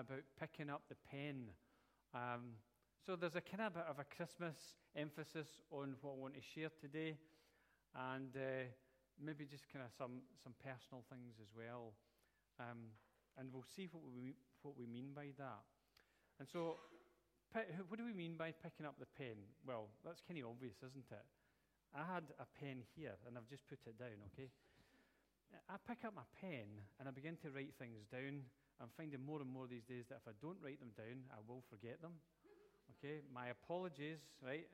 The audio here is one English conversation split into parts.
about picking up the pen. Um, so there's a kind of bit of a Christmas emphasis on what I want to share today, and uh, maybe just kind of some, some personal things as well. Um, and we'll see what we, what we mean by that. And so, what do we mean by picking up the pen? Well, that's kind of obvious, isn't it? I had a pen here, and I've just put it down, okay? I pick up my pen and I begin to write things down. I'm finding more and more these days that if I don't write them down, I will forget them. Okay, my apologies, right?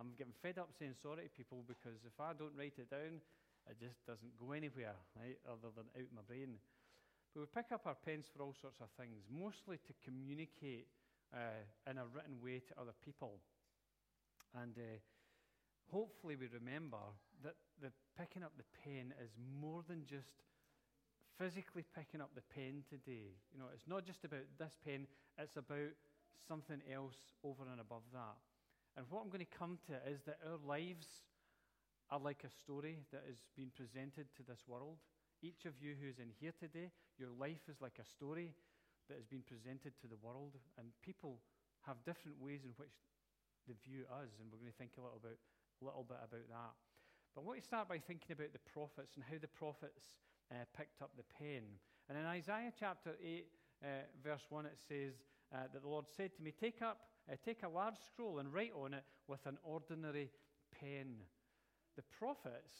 I'm getting fed up saying sorry to people because if I don't write it down, it just doesn't go anywhere, right, other than out my brain. But we pick up our pens for all sorts of things, mostly to communicate uh, in a written way to other people. And uh, hopefully, we remember that the picking up the pen is more than just physically picking up the pen today. You know, it's not just about this pen, it's about something else over and above that. And what I'm going to come to is that our lives are like a story that is being presented to this world. Each of you who's in here today, your life is like a story that has been presented to the world, and people have different ways in which they view us, and we're going to think a little bit, a little bit about that. But I want to start by thinking about the prophets and how the prophets uh, picked up the pen. And in Isaiah chapter 8, uh, verse 1, it says uh, that the Lord said to me, Take up, uh, take a large scroll and write on it with an ordinary pen. The prophets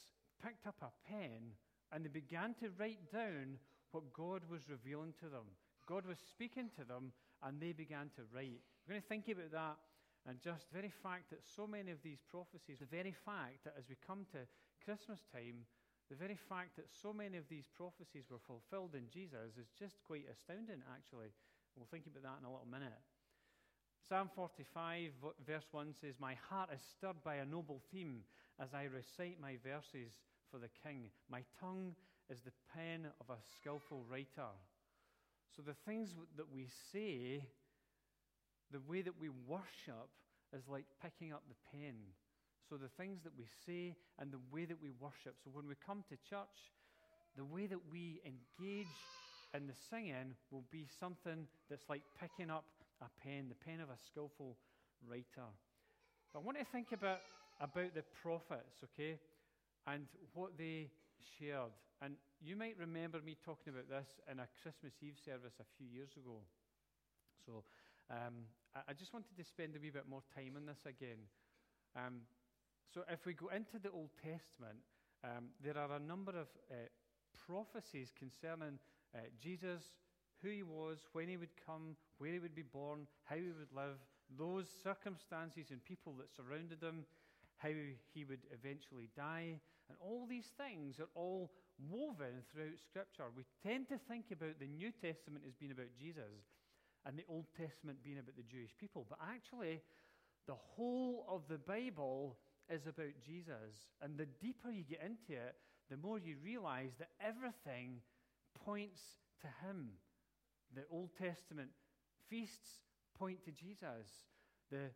picked up a pen and they began to write down what God was revealing to them. God was speaking to them, and they began to write. We're going to think about that and just the very fact that so many of these prophecies, the very fact that as we come to Christmas time, the very fact that so many of these prophecies were fulfilled in Jesus is just quite astounding, actually. We'll think about that in a little minute. Psalm 45, verse 1 says, My heart is stirred by a noble theme as I recite my verses for the king. My tongue is the pen of a skillful writer. So the things that we say the way that we worship is like picking up the pen. So the things that we say and the way that we worship. So when we come to church, the way that we engage in the singing will be something that's like picking up a pen, the pen of a skillful writer. But I want to think about, about the prophets, okay, and what they shared. And you might remember me talking about this in a Christmas Eve service a few years ago. So um, I, just wanted to spend a wee bit more time on this again. Um, so if we go into the Old Testament, um, there are a number of uh, prophecies concerning uh, Jesus, who he was, when he would come, where he would be born, how he would live, those circumstances and people that surrounded him, how he would eventually die. And all these things are all woven throughout Scripture. We tend to think about the New Testament as being about Jesus and the Old Testament being about the Jewish people. But actually, the whole of the Bible is about Jesus. And the deeper you get into it, the more you realize that everything points to Him. The Old Testament feasts point to Jesus. The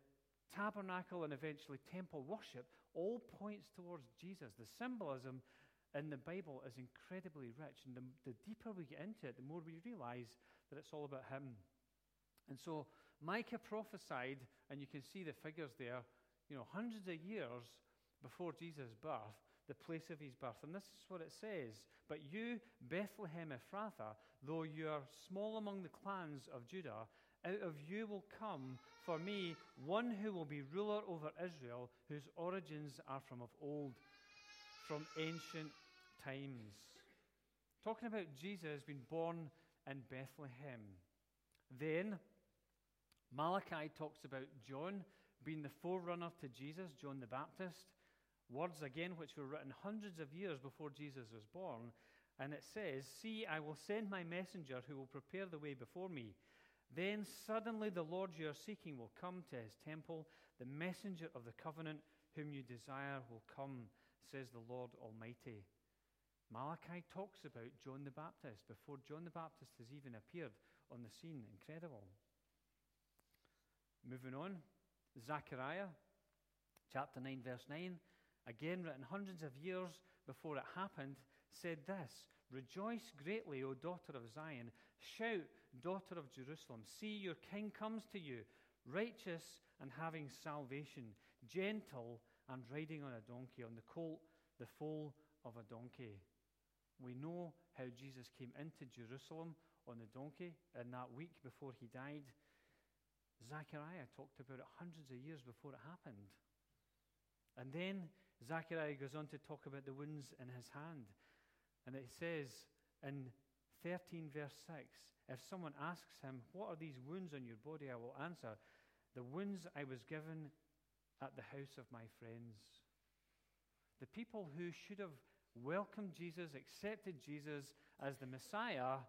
tabernacle and eventually temple worship all points towards Jesus. The symbolism in the Bible is incredibly rich. And the, the deeper we get into it, the more we realize that it's all about Him. And so Micah prophesied, and you can see the figures there, you know, hundreds of years before Jesus' birth, the place of his birth. And this is what it says But you, Bethlehem Ephrathah, though you are small among the clans of Judah, out of you will come for me one who will be ruler over Israel, whose origins are from of old, from ancient times. Talking about Jesus being born in Bethlehem. Then, Malachi talks about John being the forerunner to Jesus, John the Baptist. Words again which were written hundreds of years before Jesus was born. And it says, See, I will send my messenger who will prepare the way before me. Then suddenly the Lord you are seeking will come to his temple. The messenger of the covenant whom you desire will come, says the Lord Almighty. Malachi talks about John the Baptist before John the Baptist has even appeared on the scene. Incredible. Moving on, Zechariah chapter 9, verse 9, again written hundreds of years before it happened, said this Rejoice greatly, O daughter of Zion. Shout, daughter of Jerusalem, see, your king comes to you, righteous and having salvation, gentle and riding on a donkey, on the colt, the foal of a donkey. We know how Jesus came into Jerusalem on the donkey in that week before he died. Zechariah talked about it hundreds of years before it happened. And then Zechariah goes on to talk about the wounds in his hand. And it says in 13, verse 6 if someone asks him, What are these wounds on your body? I will answer, The wounds I was given at the house of my friends. The people who should have welcomed Jesus, accepted Jesus as the Messiah,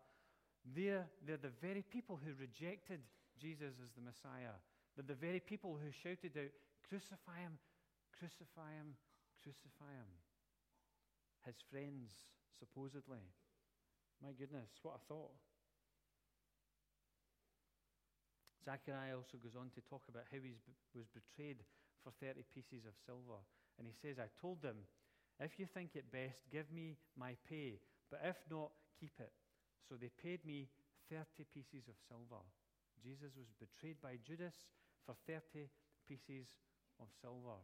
they're, they're the very people who rejected Jesus as the Messiah. They're the very people who shouted out, Crucify him, crucify him, crucify him. His friends, supposedly. My goodness, what a thought. Zechariah also goes on to talk about how he was betrayed for 30 pieces of silver. And he says, I told them, if you think it best, give me my pay, but if not, keep it. So they paid me 30 pieces of silver. Jesus was betrayed by Judas for 30 pieces of silver.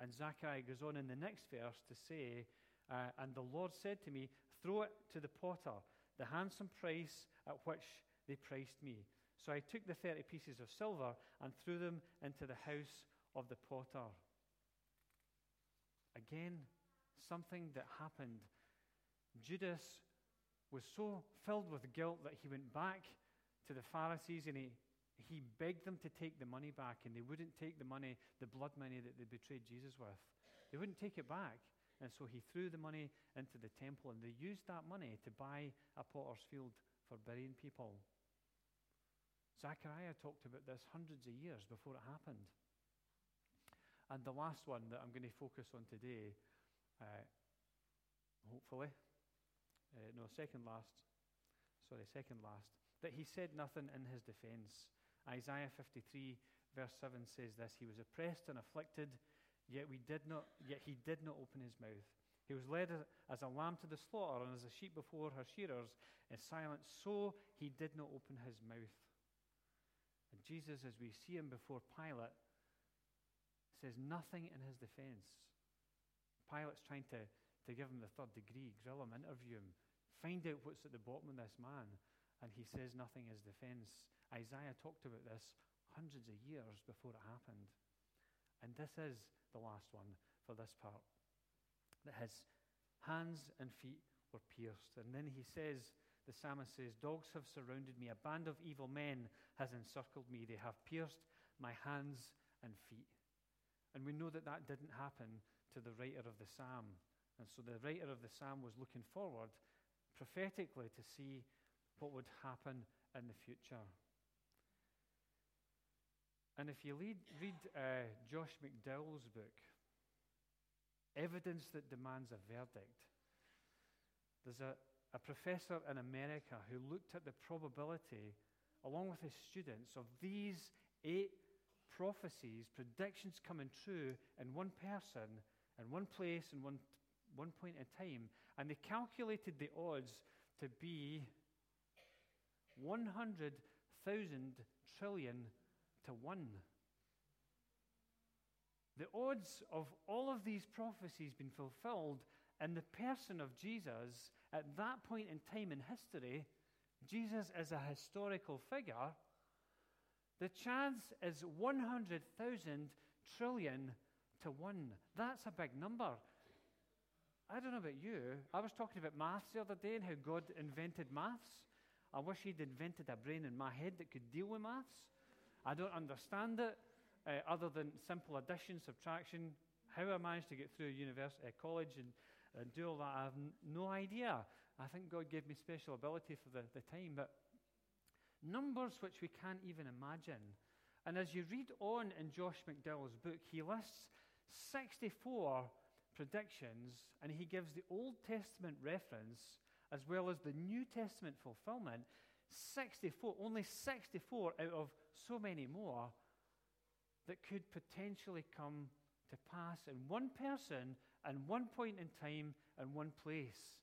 And Zechariah goes on in the next verse to say, uh, And the Lord said to me, Throw it to the potter, the handsome price at which they priced me. So I took the 30 pieces of silver and threw them into the house of the potter. Again, something that happened. Judas was so filled with guilt that he went back to the Pharisees and he, he begged them to take the money back, and they wouldn't take the money, the blood money that they betrayed Jesus with. They wouldn't take it back. And so he threw the money into the temple, and they used that money to buy a potter's field for burying people. Zechariah talked about this hundreds of years before it happened. And the last one that I'm going to focus on today, uh, hopefully, uh, no, second last, sorry, second last, that he said nothing in his defense. Isaiah 53, verse 7 says this He was oppressed and afflicted, yet, we did not, yet he did not open his mouth. He was led as a lamb to the slaughter, and as a sheep before her shearers is silent, so he did not open his mouth. And Jesus, as we see him before Pilate, says nothing in his defense. Pilate's trying to, to give him the third degree, grill him, interview him, find out what's at the bottom of this man. And he says nothing as defense. Isaiah talked about this hundreds of years before it happened. And this is the last one for this part. That his hands and feet were pierced. And then he says, the psalmist says, Dogs have surrounded me. A band of evil men has encircled me. They have pierced my hands and feet. And we know that that didn't happen to the writer of the psalm. And so the writer of the psalm was looking forward prophetically to see what would happen in the future. And if you read, read uh, Josh McDowell's book, Evidence That Demands a Verdict, there's a, a professor in America who looked at the probability, along with his students, of these eight prophecies, predictions coming true in one person, in one place, in one, one point in time. And they calculated the odds to be 100,000 trillion to one. The odds of all of these prophecies being fulfilled in the person of Jesus at that point in time in history, Jesus is a historical figure, the chance is 100,000 trillion to 1. That's a big number. I don't know about you. I was talking about maths the other day and how God invented maths. I wish He'd invented a brain in my head that could deal with maths. I don't understand it uh, other than simple addition, subtraction. How I managed to get through university, uh, college and and do all that. I have n- no idea. I think God gave me special ability for the, the time, but numbers which we can't even imagine. And as you read on in Josh McDowell's book, he lists 64 predictions and he gives the Old Testament reference as well as the New Testament fulfillment. 64, only 64 out of so many more that could potentially come to pass in one person and one point in time and one place.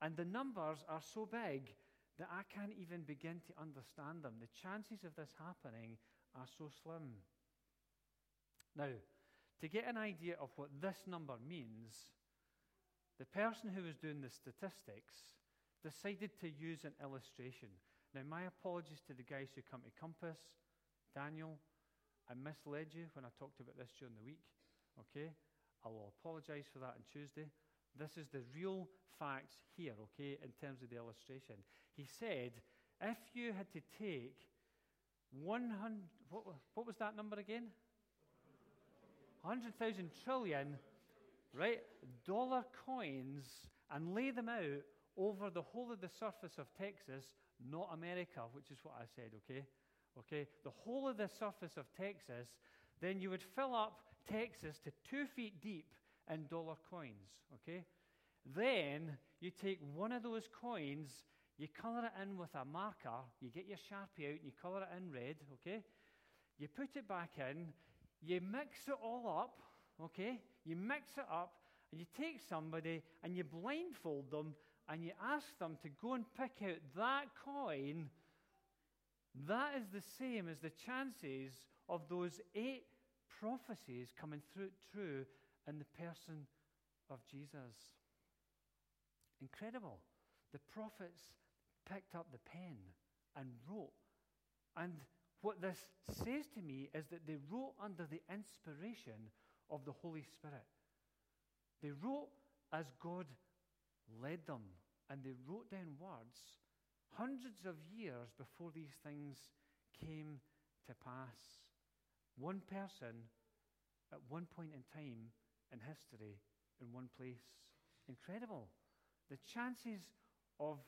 And the numbers are so big that I can't even begin to understand them. The chances of this happening are so slim. Now, to get an idea of what this number means, the person who was doing the statistics decided to use an illustration. Now, my apologies to the guys who come to Compass, Daniel. I misled you when I talked about this during the week. Okay? I will apologize for that on Tuesday. This is the real facts here, okay, in terms of the illustration. He said, if you had to take 100, what, what was that number again? 100,000 trillion, right, dollar coins and lay them out over the whole of the surface of Texas, not America, which is what I said, okay? Okay, the whole of the surface of Texas, then you would fill up Texas to two feet deep in dollar coins, okay? Then you take one of those coins, you color it in with a marker, you get your Sharpie out and you color it in red, okay? You put it back in, you mix it all up, okay? You mix it up, and you take somebody and you blindfold them and you ask them to go and pick out that coin. That is the same as the chances of those eight prophecies coming through, true in the person of Jesus. Incredible. The prophets picked up the pen and wrote. And what this says to me is that they wrote under the inspiration of the Holy Spirit. They wrote as God led them, and they wrote down words hundreds of years before these things came to pass. One person at one point in time in history in one place. Incredible. The chances of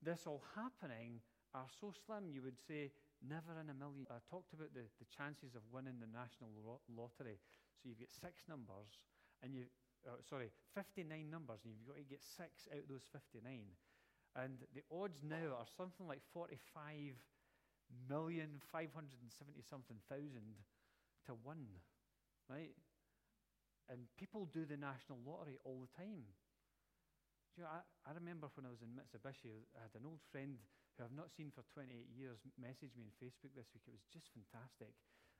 this all happening are so slim, you would say, never in a million. I talked about the, the chances of winning the national lottery. So you've got six numbers, and you, uh, sorry, 59 numbers, and you've got to get six out of those 59. And the odds now are something like 45 million, 570 something thousand to one, right? And people do the national lottery all the time. You know, I, I remember when I was in Mitsubishi, I had an old friend who I've not seen for 28 years message me on Facebook this week. It was just fantastic.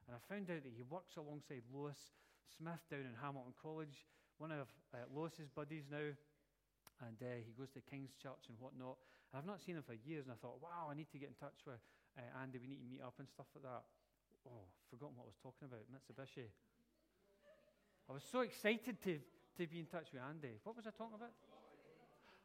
And I found out that he works alongside Lois Smith down in Hamilton College, one of uh, Lois's buddies now. And uh, he goes to King's Church and whatnot. I've not seen him for years, and I thought, wow, I need to get in touch with uh, Andy. We need to meet up and stuff like that. Oh, forgotten what I was talking about. Mitsubishi. I was so excited to, to be in touch with Andy. What was I talking about?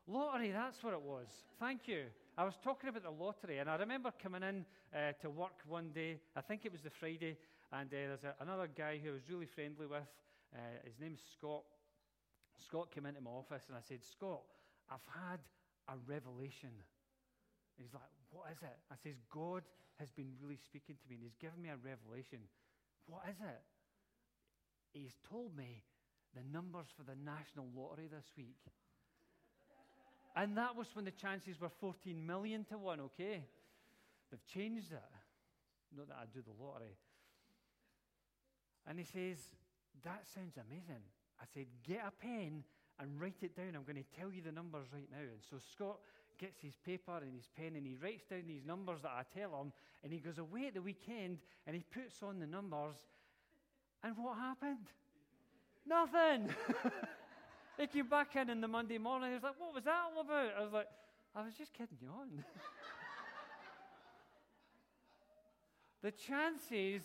Lottery, that's what it was. Thank you. I was talking about the lottery, and I remember coming in uh, to work one day. I think it was the Friday, and uh, there's a, another guy who I was really friendly with. Uh, his name's Scott. Scott came into my office, and I said, Scott, I've had a revelation. He's like, What is it? I says, God has been really speaking to me, and he's given me a revelation. What is it? He's told me the numbers for the national lottery this week. And that was when the chances were 14 million to 1, okay? They've changed it. Not that I do the lottery. And he says, That sounds amazing. I said, Get a pen and write it down. I'm going to tell you the numbers right now. And so Scott gets his paper and his pen and he writes down these numbers that I tell him. And he goes away at the weekend and he puts on the numbers. And what happened? Nothing. he came back in in the Monday morning. He was like, What was that all about? I was like, I was just kidding you on. the chances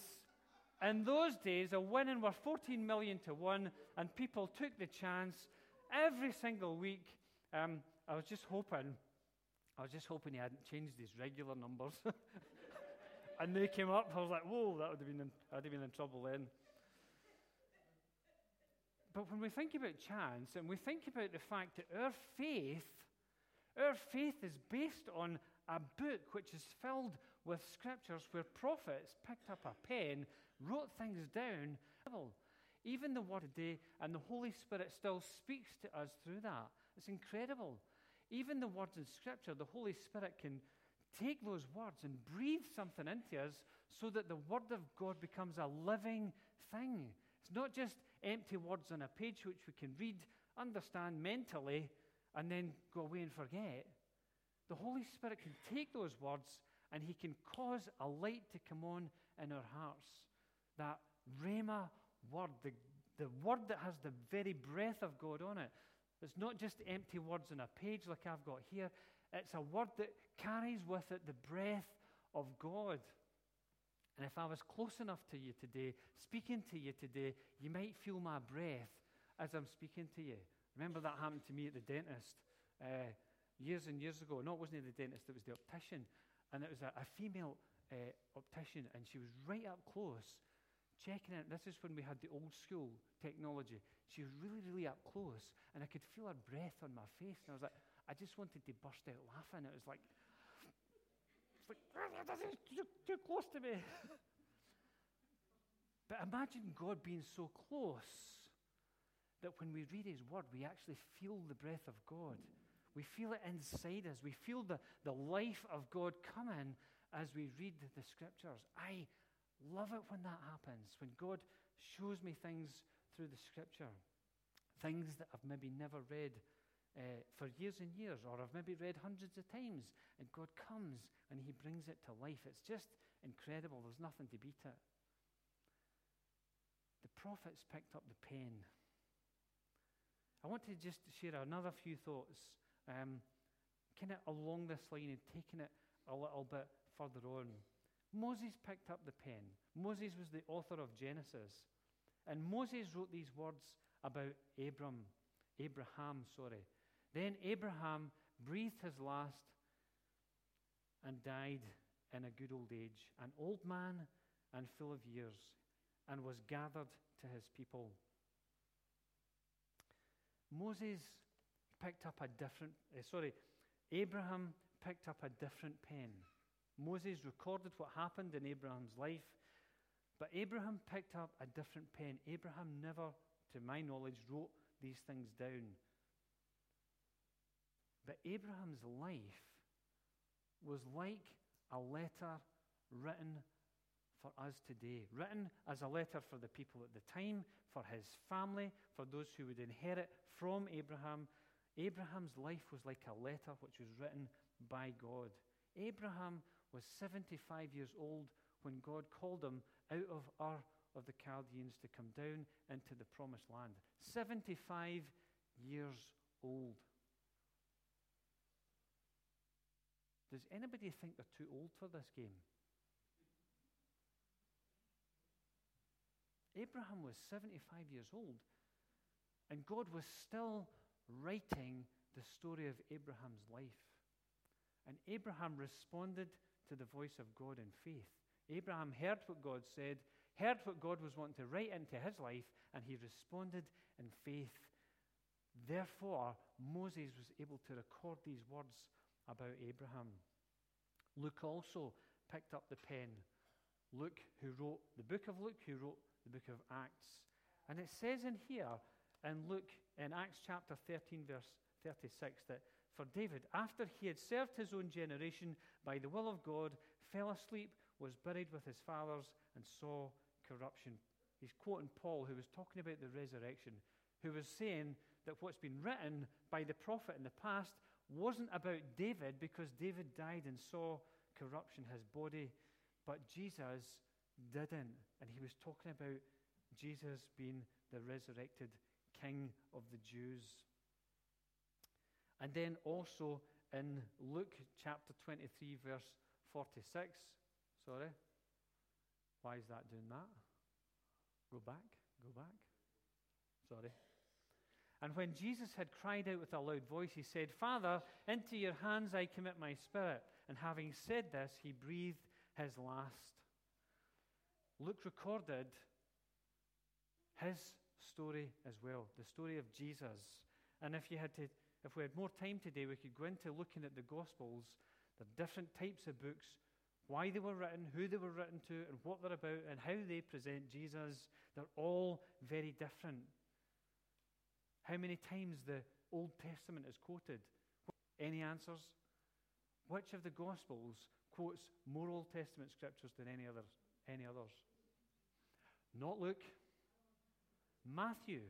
in those days of winning were 14 million to 1, and people took the chance every single week. Um, I was just hoping, I was just hoping he hadn't changed his regular numbers. and they came up. I was like, whoa, that would have been in, I'd have been in trouble then. But when we think about chance and we think about the fact that our faith, our faith is based on a book which is filled with scriptures where prophets picked up a pen, wrote things down. Even the word today, and the Holy Spirit still speaks to us through that. It's incredible. Even the words in Scripture, the Holy Spirit can take those words and breathe something into us so that the Word of God becomes a living thing. It's not just empty words on a page which we can read, understand mentally, and then go away and forget. The Holy Spirit can take those words and He can cause a light to come on in our hearts. That Rhema word, the, the word that has the very breath of God on it. It's not just empty words on a page like I've got here. It's a word that carries with it the breath of God. And if I was close enough to you today, speaking to you today, you might feel my breath as I'm speaking to you. Remember that happened to me at the dentist uh, years and years ago. No, it wasn't the dentist, it was the optician. And it was a, a female uh, optician, and she was right up close checking it. This is when we had the old school technology. She was really, really up close, and I could feel her breath on my face. And I was like, I just wanted to burst out laughing. It was like, it's like, too, too close to me. but imagine God being so close that when we read His Word, we actually feel the breath of God. We feel it inside us. We feel the, the life of God coming as we read the Scriptures. I love it when that happens, when God shows me things through the Scripture, things that I've maybe never read uh, for years and years, or I've maybe read hundreds of times, and God comes and He brings it to life. It's just incredible. There's nothing to beat it. The prophets picked up the pen. I want to just share another few thoughts, um, kind of along this line and taking it a little bit further on. Moses picked up the pen. Moses was the author of Genesis. And Moses wrote these words about Abram, Abraham, sorry. Then Abraham breathed his last and died in a good old age, an old man and full of years, and was gathered to his people. Moses picked up a different, uh, sorry, Abraham picked up a different pen. Moses recorded what happened in Abraham's life, but Abraham picked up a different pen. Abraham never, to my knowledge, wrote these things down. But Abraham's life was like a letter written for us today, written as a letter for the people at the time, for his family, for those who would inherit from Abraham. Abraham's life was like a letter which was written by God. Abraham was 75 years old when God called him out of Ur of the Chaldeans to come down into the promised land. 75 years old. Does anybody think they're too old for this game? Abraham was 75 years old, and God was still writing the story of Abraham's life. And Abraham responded to the voice of God in faith. Abraham heard what God said, heard what God was wanting to write into his life, and he responded in faith. Therefore, Moses was able to record these words about Abraham. Luke also picked up the pen. Luke, who wrote the book of Luke, who wrote the book of Acts. And it says in here, in Luke, in Acts chapter 13, verse 36, that for David, after he had served his own generation by the will of God, fell asleep, was buried with his fathers, and saw corruption. He's quoting Paul, who was talking about the resurrection, who was saying that what's been written by the prophet in the past wasn't about David because David died and saw corruption, his body, but Jesus didn't. And he was talking about Jesus being the resurrected King of the Jews. And then also in Luke chapter 23, verse 46. Sorry. Why is that doing that? Go back, go back. Sorry. And when Jesus had cried out with a loud voice, he said, Father, into your hands I commit my spirit. And having said this, he breathed his last. Luke recorded his story as well, the story of Jesus. And if you had to, if we had more time today, we could go into looking at the Gospels, the different types of books, why they were written, who they were written to, and what they're about, and how they present Jesus. They're all very different. How many times the Old Testament is quoted? Any answers? Which of the Gospels quotes more Old Testament scriptures than any, other, any others? Not Luke. Matthew.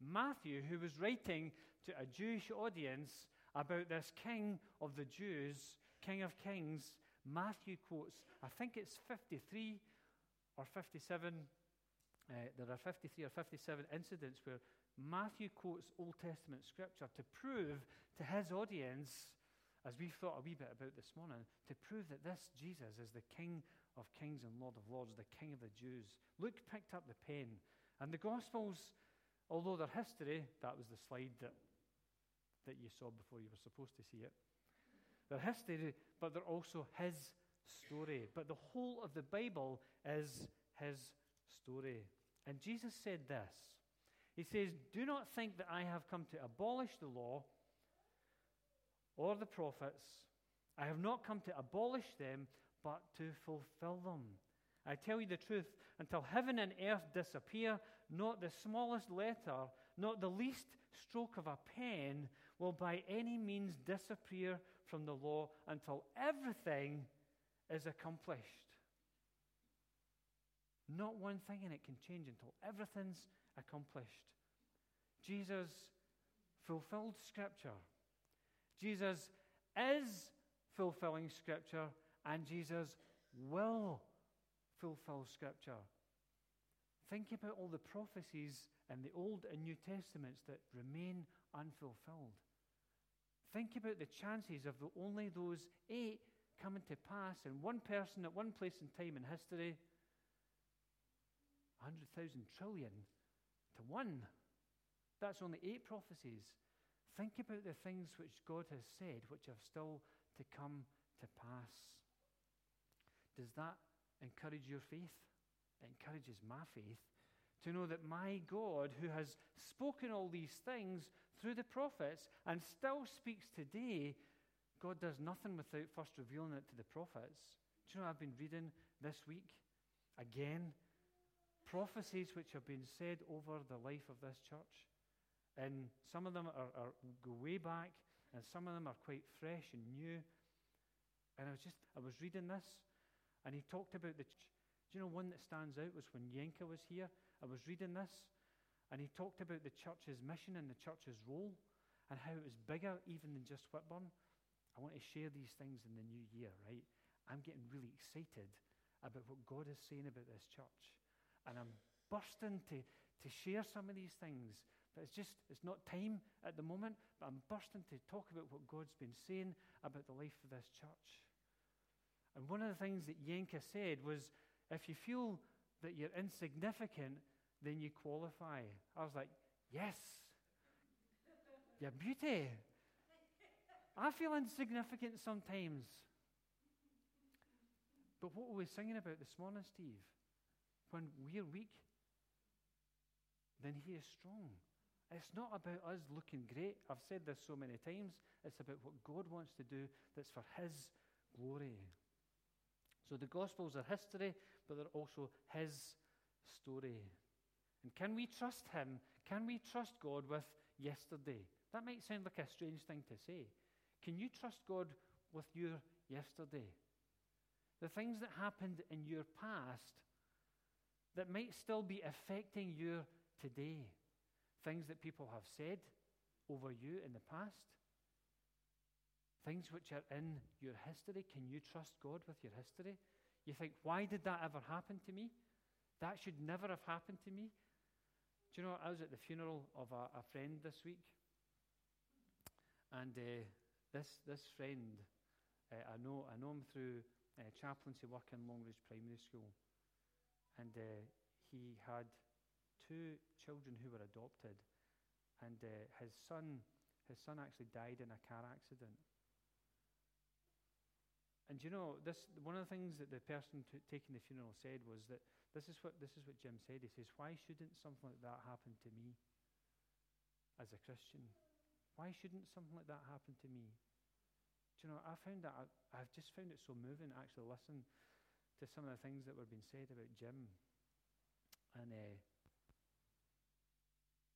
Matthew, who was writing to a Jewish audience about this king of the Jews, king of kings, Matthew quotes, I think it's 53 or 57. Uh, there are 53 or 57 incidents where Matthew quotes Old Testament scripture to prove to his audience, as we've thought a wee bit about this morning, to prove that this Jesus is the King of kings and Lord of lords, the King of the Jews. Luke picked up the pen. And the Gospels, although they're history, that was the slide that, that you saw before you were supposed to see it. They're history, but they're also his story. But the whole of the Bible is his story. And Jesus said this He says, Do not think that I have come to abolish the law or the prophets. I have not come to abolish them, but to fulfill them. I tell you the truth, until heaven and earth disappear, not the smallest letter, not the least stroke of a pen will by any means disappear from the law until everything is accomplished. Not one thing in it can change until everything's accomplished. Jesus fulfilled Scripture. Jesus is fulfilling Scripture, and Jesus will fulfill Scripture. Think about all the prophecies in the Old and New Testaments that remain unfulfilled. Think about the chances of the, only those eight coming to pass and one person at one place in time in history 100,000 trillion to one. That's only eight prophecies. Think about the things which God has said, which have still to come to pass. Does that encourage your faith? It encourages my faith to know that my God, who has spoken all these things through the prophets and still speaks today, God does nothing without first revealing it to the prophets. Do you know I've been reading this week? Again, prophecies which have been said over the life of this church. And some of them are, are, go way back, and some of them are quite fresh and new. And I was just, I was reading this, and he talked about the. Ch- Do you know one that stands out was when Yenka was here? I was reading this, and he talked about the church's mission and the church's role, and how it was bigger even than just Whitburn. I want to share these things in the new year, right? I'm getting really excited about what God is saying about this church. And I'm bursting to, to share some of these things. But it's just, it's not time at the moment, but I'm bursting to talk about what God's been saying about the life of this church. And one of the things that Yenka said was if you feel that you're insignificant, then you qualify. I was like, yes, you're beauty. I feel insignificant sometimes. But what were we singing about this morning, Steve? When we're weak, then He is strong. It's not about us looking great. I've said this so many times. It's about what God wants to do that's for His glory. So the Gospels are history, but they're also His story. And can we trust Him? Can we trust God with yesterday? That might sound like a strange thing to say. Can you trust God with your yesterday? The things that happened in your past that might still be affecting your today. Things that people have said over you in the past. Things which are in your history. Can you trust God with your history? You think, why did that ever happen to me? That should never have happened to me. Do you know, I was at the funeral of a, a friend this week. And uh, this, this friend, uh, I, know, I know him through uh, chaplaincy work in Longridge Primary School. And uh, he had two children who were adopted. And uh, his, son, his son actually died in a car accident. And you know, this, one of the things that the person t- taking the funeral said was that this is, what, this is what Jim said. He says, Why shouldn't something like that happen to me as a Christian? Why shouldn't something like that happen to me? Do you know, I found that, I, have just found it so moving actually listen to some of the things that were being said about Jim. And uh,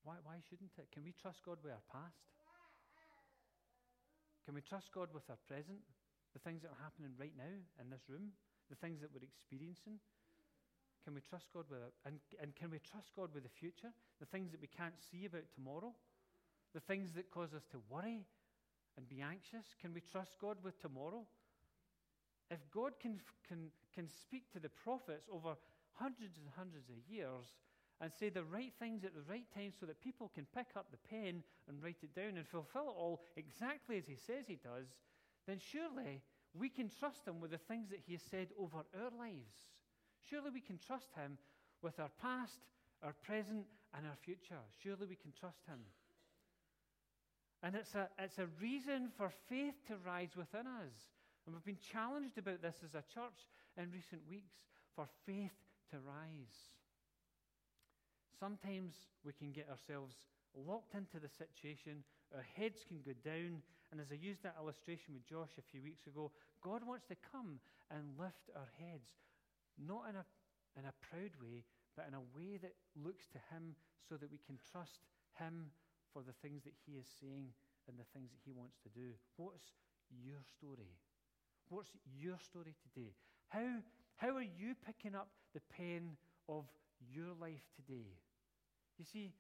why, why shouldn't it? Can we trust God with our past? Can we trust God with our present? The things that are happening right now in this room? The things that we're experiencing? Can we trust God with it? And, and can we trust God with the future? The things that we can't see about tomorrow? The things that cause us to worry and be anxious? Can we trust God with tomorrow? If God can, can, can speak to the prophets over hundreds and hundreds of years and say the right things at the right time so that people can pick up the pen and write it down and fulfill it all exactly as he says he does, then surely we can trust him with the things that he has said over our lives. Surely we can trust him with our past, our present, and our future. Surely we can trust him. And it's a, it's a reason for faith to rise within us. And we've been challenged about this as a church in recent weeks for faith to rise. Sometimes we can get ourselves locked into the situation, our heads can go down, and as I used that illustration with Josh a few weeks ago, God wants to come and lift our heads, not in a, in a proud way, but in a way that looks to Him so that we can trust Him for the things that He is saying and the things that He wants to do. What's your story? What's your story today? How, how are you picking up the pen of your life today? You see,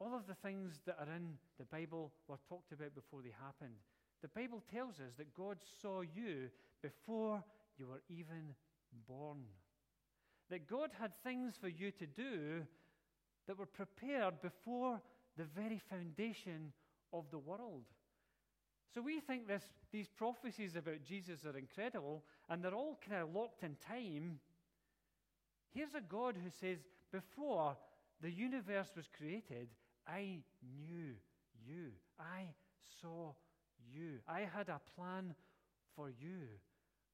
all of the things that are in the Bible were talked about before they happened. The Bible tells us that God saw you before you were even born. That God had things for you to do that were prepared before the very foundation of the world. So we think this, these prophecies about Jesus are incredible and they're all kind of locked in time. Here's a God who says, Before the universe was created, I knew you. I saw you. I had a plan for you.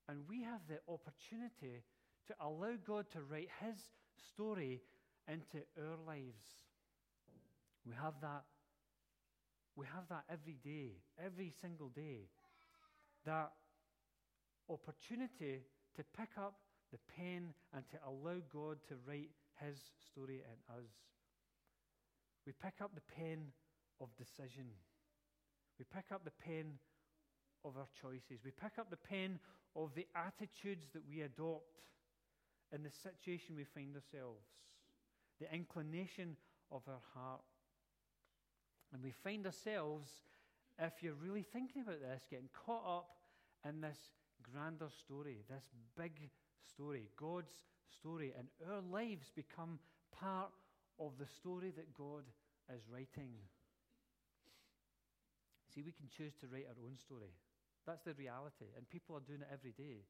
And we have the opportunity to allow God to write His story into our lives. We have that. We have that every day, every single day. That opportunity to pick up the pen and to allow God to write His story in us. We pick up the pen of decision. We pick up the pen of our choices. We pick up the pen of the attitudes that we adopt in the situation we find ourselves, the inclination of our heart. And we find ourselves, if you're really thinking about this, getting caught up in this grander story, this big story, God's story, and our lives become part of the story that God is writing. See, we can choose to write our own story. That's the reality. And people are doing it every day.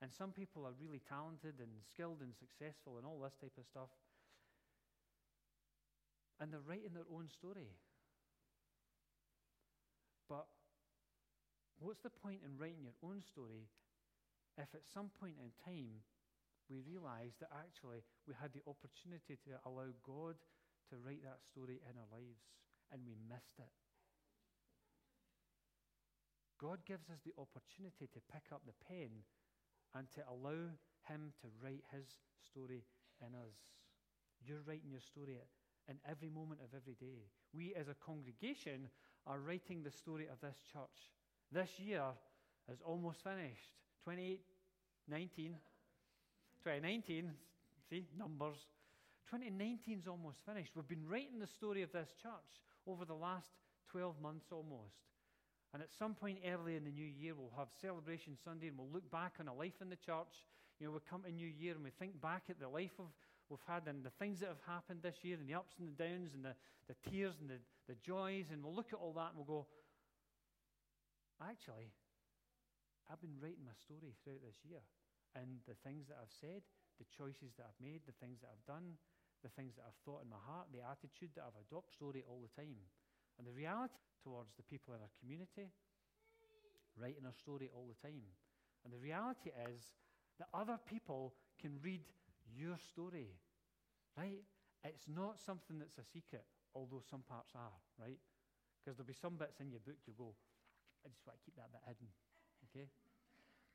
And some people are really talented and skilled and successful and all this type of stuff. And they're writing their own story. But what's the point in writing your own story if at some point in time we realized that actually we had the opportunity to allow God to write that story in our lives and we missed it? God gives us the opportunity to pick up the pen and to allow Him to write His story in us. You're writing your story in every moment of every day. We as a congregation are writing the story of this church. This year is almost finished. 2019. 2019, see, numbers. 2019 is almost finished. We've been writing the story of this church over the last 12 months almost. And at some point early in the new year, we'll have Celebration Sunday and we'll look back on a life in the church. You know, we come to New Year and we think back at the life of we've had and the things that have happened this year and the ups and the downs and the, the tears and the, the joys. And we'll look at all that and we'll go, actually, I've been writing my story throughout this year. And the things that I've said, the choices that I've made, the things that I've done, the things that I've thought in my heart, the attitude that I've adopted, story all the time. And the reality towards the people in our community, writing our story all the time. And the reality is that other people can read your story, right? It's not something that's a secret, although some parts are, right? Because there'll be some bits in your book you'll go, I just want to keep that bit hidden, okay?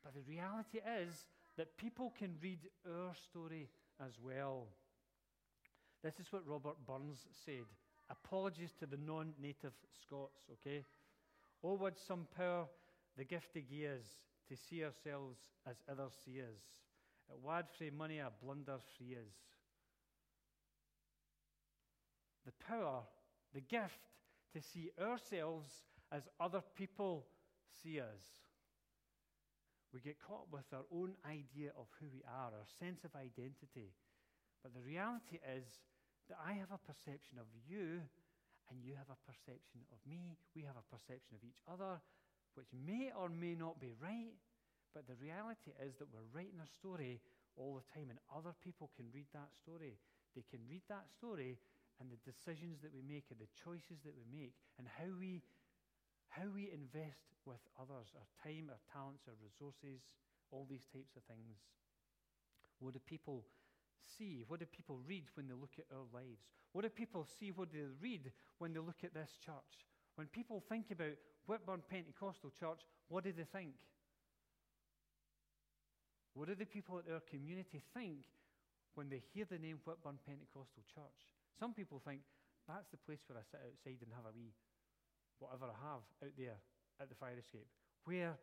But the reality is that people can read our story as well. This is what Robert Burns said Apologies to the non native Scots, okay? Oh, would some power the gift to gie us to see ourselves as others see us. It wad frae money a blunder free us. The power, the gift to see ourselves as other people see us. We get caught with our own idea of who we are, our sense of identity. But the reality is that I have a perception of you, and you have a perception of me. We have a perception of each other, which may or may not be right. But the reality is that we're writing a story all the time, and other people can read that story. They can read that story and the decisions that we make and the choices that we make and how we how we invest with others, our time, our talents, our resources, all these types of things. What do people see? What do people read when they look at our lives? What do people see? What do they read when they look at this church? When people think about Whitburn Pentecostal Church, what do they think? What do the people in our community think when they hear the name Whitburn Pentecostal Church? Some people think that's the place where I sit outside and have a wee whatever I have out there at the fire escape, where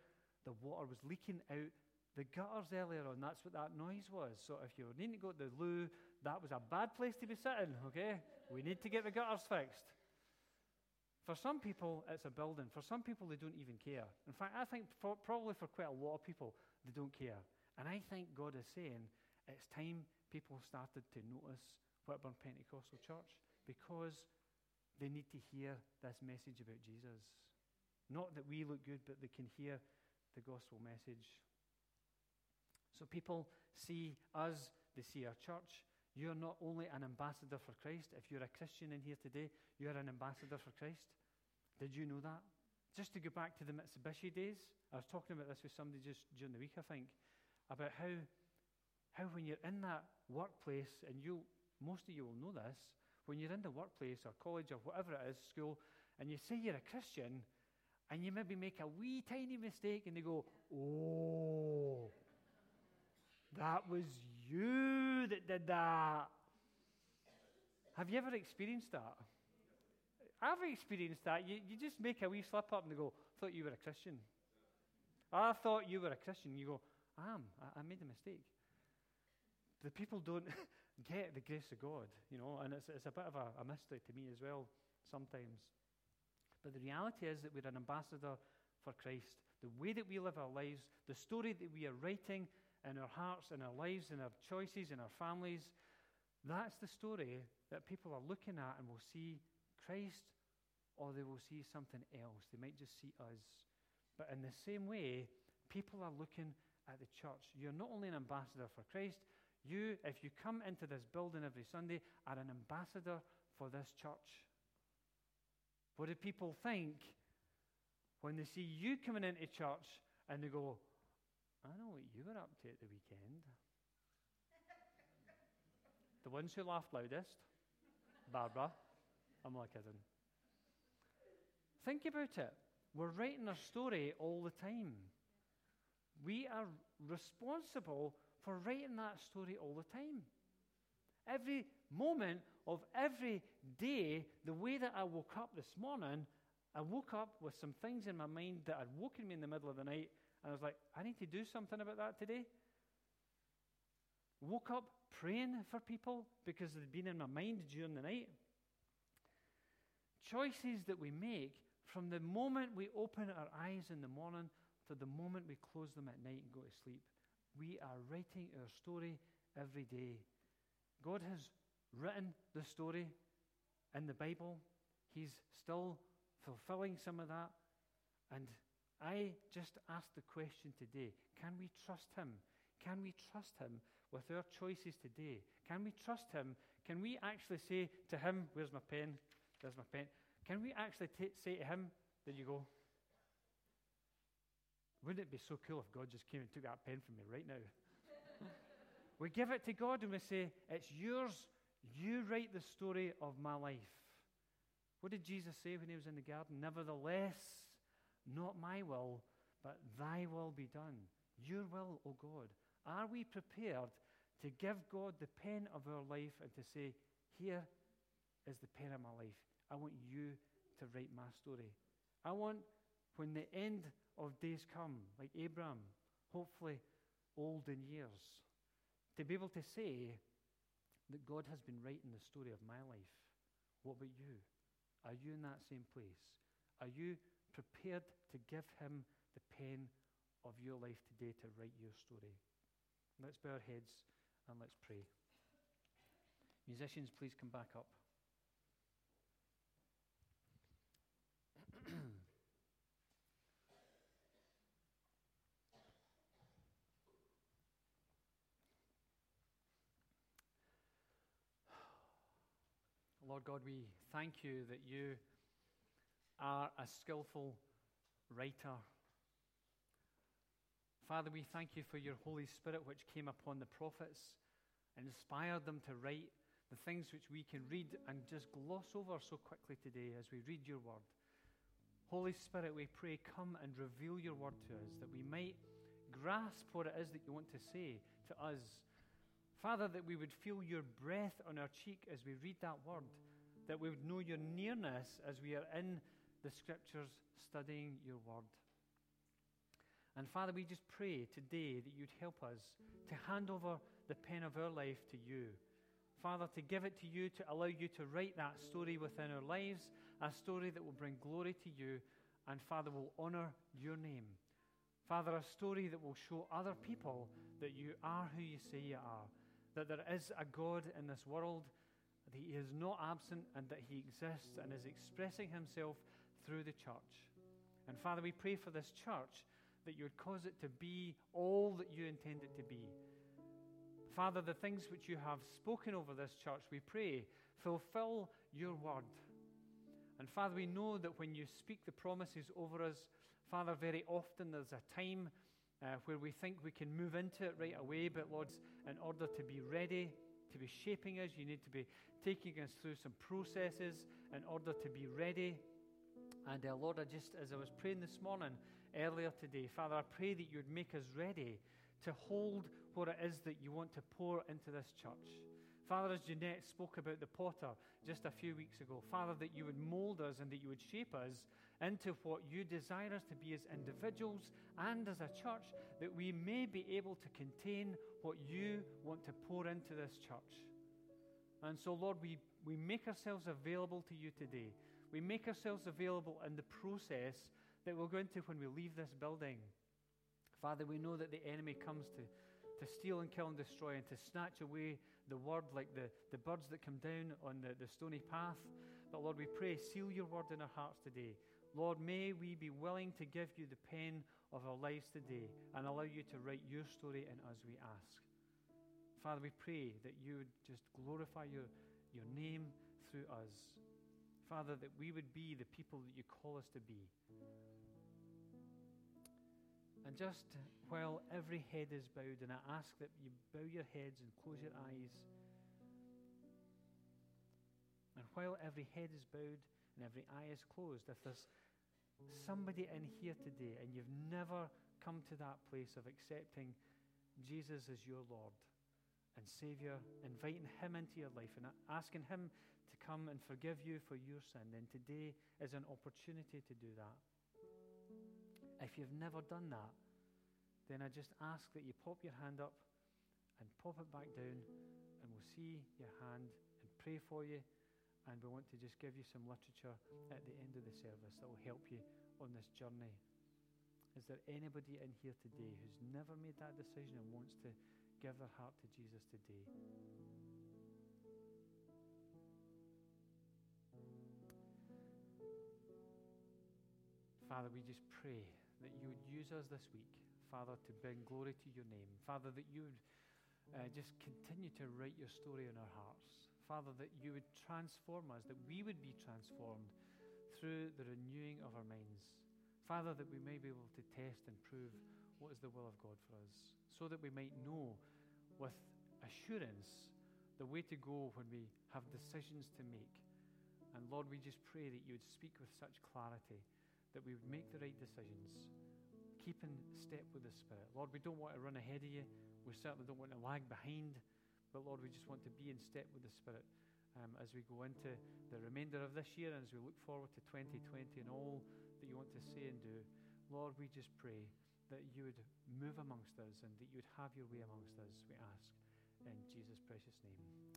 the water was leaking out the gutters earlier on. That's what that noise was. So if you needing to go to the loo, that was a bad place to be sitting, okay? We need to get the gutters fixed. For some people, it's a building. For some people, they don't even care. In fact, I think for, probably for quite a lot of people, they don't care. And I think God is saying it's time people started to notice Whitburn Pentecostal Church because they need to hear this message about Jesus. Not that we look good, but they can hear the gospel message. So people see us, they see our church. You're not only an ambassador for Christ. If you're a Christian in here today, you're an ambassador for Christ. Did you know that? Just to go back to the Mitsubishi days, I was talking about this with somebody just during the week, I think, about how, how when you're in that workplace, and you, most of you will know this, when you're in the workplace or college or whatever it is, school, and you say you're a Christian, and you maybe make a wee tiny mistake, and they go, Oh, that was you that did that. Have you ever experienced that? I've experienced that. You, you just make a wee slip up and they go, thought you were a Christian. I thought you were a Christian. You go, I am. I, I made a mistake. The people don't get the grace of God, you know, and it's, it's a bit of a, a mystery to me as well sometimes. But the reality is that we're an ambassador for Christ. The way that we live our lives, the story that we are writing in our hearts, in our lives, in our choices, in our families, that's the story that people are looking at and will see Christ or they will see something else. They might just see us. But in the same way, people are looking at the church. You're not only an ambassador for Christ, you, if you come into this building every Sunday, are an ambassador for this church. What do people think when they see you coming into church and they go, I know what you were up to at the weekend? the ones who laughed loudest, Barbara. I'm only kidding. Think about it. We're writing a story all the time. We are responsible for writing that story all the time. Every moment of every day, the way that I woke up this morning, I woke up with some things in my mind that had woken me in the middle of the night, and I was like, I need to do something about that today. Woke up praying for people because they'd been in my mind during the night. Choices that we make from the moment we open our eyes in the morning to the moment we close them at night and go to sleep. We are writing our story every day. God has written the story in the Bible. He's still fulfilling some of that. And I just ask the question today can we trust Him? Can we trust Him with our choices today? Can we trust Him? Can we actually say to Him, Where's my pen? There's my pen. Can we actually t- say to Him, There you go. Wouldn't it be so cool if God just came and took that pen from me right now? we give it to God and we say, It's yours. You write the story of my life. What did Jesus say when he was in the garden? Nevertheless, not my will, but thy will be done. Your will, O God. Are we prepared to give God the pen of our life and to say, Here is the pen of my life. I want you to write my story. I want, when the end of days come, like Abraham, hopefully old in years, to be able to say that God has been writing the story of my life. What about you? Are you in that same place? Are you prepared to give him the pen of your life today to write your story. Let's bow our heads and let's pray. Musicians, please come back up. Lord God, we thank you that you are a skillful writer. Father, we thank you for your Holy Spirit which came upon the prophets and inspired them to write the things which we can read and just gloss over so quickly today as we read your word. Holy Spirit, we pray, come and reveal your word to us that we might grasp what it is that you want to say to us Father, that we would feel your breath on our cheek as we read that word, that we would know your nearness as we are in the scriptures studying your word. And Father, we just pray today that you'd help us to hand over the pen of our life to you. Father, to give it to you, to allow you to write that story within our lives, a story that will bring glory to you, and Father, will honor your name. Father, a story that will show other people that you are who you say you are that there is a God in this world, He is not absent, and that He exists and is expressing Himself through the church. And Father, we pray for this church that you would cause it to be all that you intend it to be. Father, the things which you have spoken over this church, we pray, fulfill your word. And Father, we know that when you speak the promises over us, Father, very often there's a time uh, where we think we can move into it right away, but Lord, in order to be ready, to be shaping us, you need to be taking us through some processes in order to be ready. And uh, Lord, I just, as I was praying this morning, earlier today, Father, I pray that you would make us ready to hold what it is that you want to pour into this church. Father, as Jeanette spoke about the potter just a few weeks ago, Father, that you would mold us and that you would shape us into what you desire us to be as individuals and as a church, that we may be able to contain what you want to pour into this church. And so, Lord, we, we make ourselves available to you today. We make ourselves available in the process that we'll go into when we leave this building. Father, we know that the enemy comes to, to steal and kill and destroy and to snatch away the word like the, the birds that come down on the, the stony path. But Lord, we pray, seal your word in our hearts today. Lord, may we be willing to give you the pen of our lives today and allow you to write your story in us, we ask. Father, we pray that you would just glorify your, your name through us. Father, that we would be the people that you call us to be. And just while every head is bowed, and I ask that you bow your heads and close your eyes. And while every head is bowed and every eye is closed, if there's somebody in here today and you've never come to that place of accepting Jesus as your Lord and Savior, inviting Him into your life and asking Him to come and forgive you for your sin, then today is an opportunity to do that. If you've never done that, then I just ask that you pop your hand up and pop it back down, and we'll see your hand and pray for you and we want to just give you some literature at the end of the service that will help you on this journey. Is there anybody in here today who's never made that decision and wants to give their heart to Jesus today? Father, we just pray that you would use us this week, Father, to bring glory to your name. Father, that you would uh, just continue to write your story in our hearts. Father, that you would transform us, that we would be transformed through the renewing of our minds. Father, that we may be able to test and prove what is the will of God for us, so that we might know with assurance the way to go when we have decisions to make. And Lord, we just pray that you would speak with such clarity that we would make the right decisions, keeping step with the Spirit. Lord, we don't want to run ahead of you. We certainly don't want to lag behind. But Lord, we just want to be in step with the Spirit um, as we go into the remainder of this year and as we look forward to 2020 and all that you want to say and do. Lord, we just pray that you would move amongst us and that you would have your way amongst us, we ask. In Jesus' precious name.